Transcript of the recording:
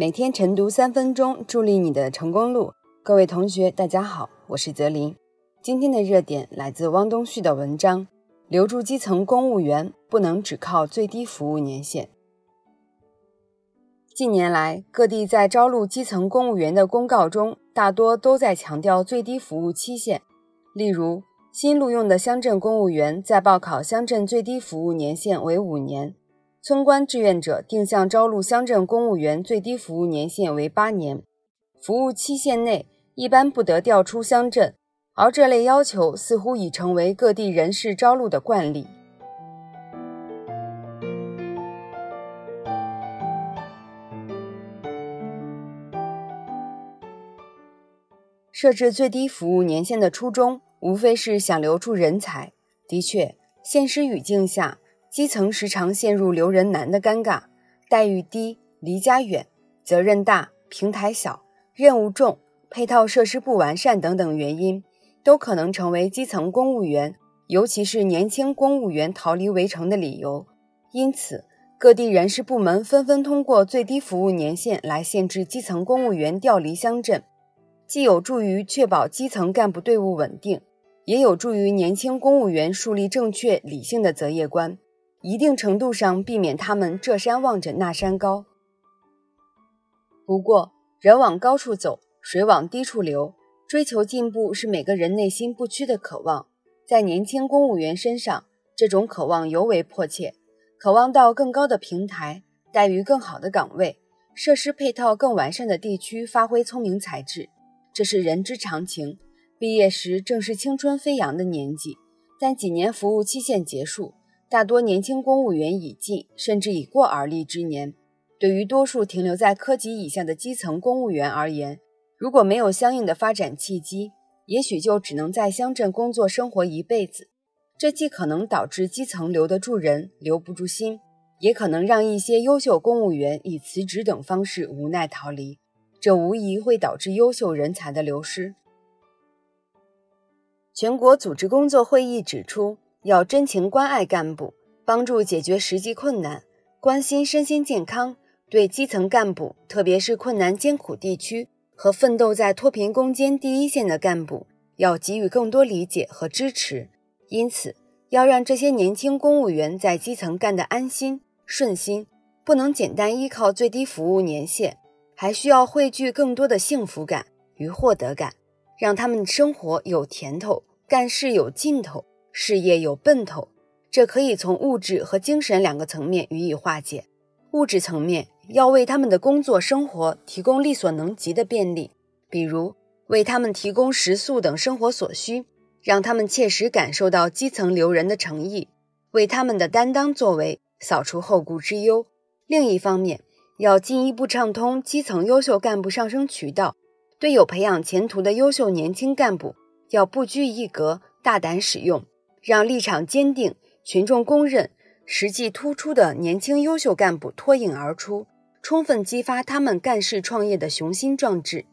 每天晨读三分钟，助力你的成功路。各位同学，大家好，我是泽林。今天的热点来自汪东旭的文章：留住基层公务员，不能只靠最低服务年限。近年来，各地在招录基层公务员的公告中，大多都在强调最低服务期限。例如，新录用的乡镇公务员在报考乡镇最低服务年限为五年。村官志愿者定向招录乡镇公务员最低服务年限为八年，服务期限内一般不得调出乡镇，而这类要求似乎已成为各地人事招录的惯例。设置最低服务年限的初衷，无非是想留住人才。的确，现实语境下。基层时常陷入留人难的尴尬，待遇低、离家远、责任大、平台小、任务重、配套设施不完善等等原因，都可能成为基层公务员，尤其是年轻公务员逃离围城的理由。因此，各地人事部门纷纷通过最低服务年限来限制基层公务员调离乡镇，既有助于确保基层干部队伍稳定，也有助于年轻公务员树立正确理性的择业观。一定程度上避免他们这山望着那山高。不过，人往高处走，水往低处流，追求进步是每个人内心不屈的渴望。在年轻公务员身上，这种渴望尤为迫切，渴望到更高的平台，待遇更好的岗位，设施配套更完善的地区，发挥聪明才智，这是人之常情。毕业时正是青春飞扬的年纪，但几年服务期限结束。大多年轻公务员已近甚至已过而立之年，对于多数停留在科级以下的基层公务员而言，如果没有相应的发展契机，也许就只能在乡镇工作生活一辈子。这既可能导致基层留得住人留不住心，也可能让一些优秀公务员以辞职等方式无奈逃离，这无疑会导致优秀人才的流失。全国组织工作会议指出。要真情关爱干部，帮助解决实际困难，关心身心健康。对基层干部，特别是困难艰苦地区和奋斗在脱贫攻坚第一线的干部，要给予更多理解和支持。因此，要让这些年轻公务员在基层干得安心顺心，不能简单依靠最低服务年限，还需要汇聚更多的幸福感与获得感，让他们生活有甜头，干事有劲头。事业有奔头，这可以从物质和精神两个层面予以化解。物质层面要为他们的工作生活提供力所能及的便利，比如为他们提供食宿等生活所需，让他们切实感受到基层留人的诚意，为他们的担当作为扫除后顾之忧。另一方面，要进一步畅通基层优秀干部上升渠道，对有培养前途的优秀年轻干部，要不拘一格，大胆使用。让立场坚定、群众公认、实际突出的年轻优秀干部脱颖而出，充分激发他们干事创业的雄心壮志。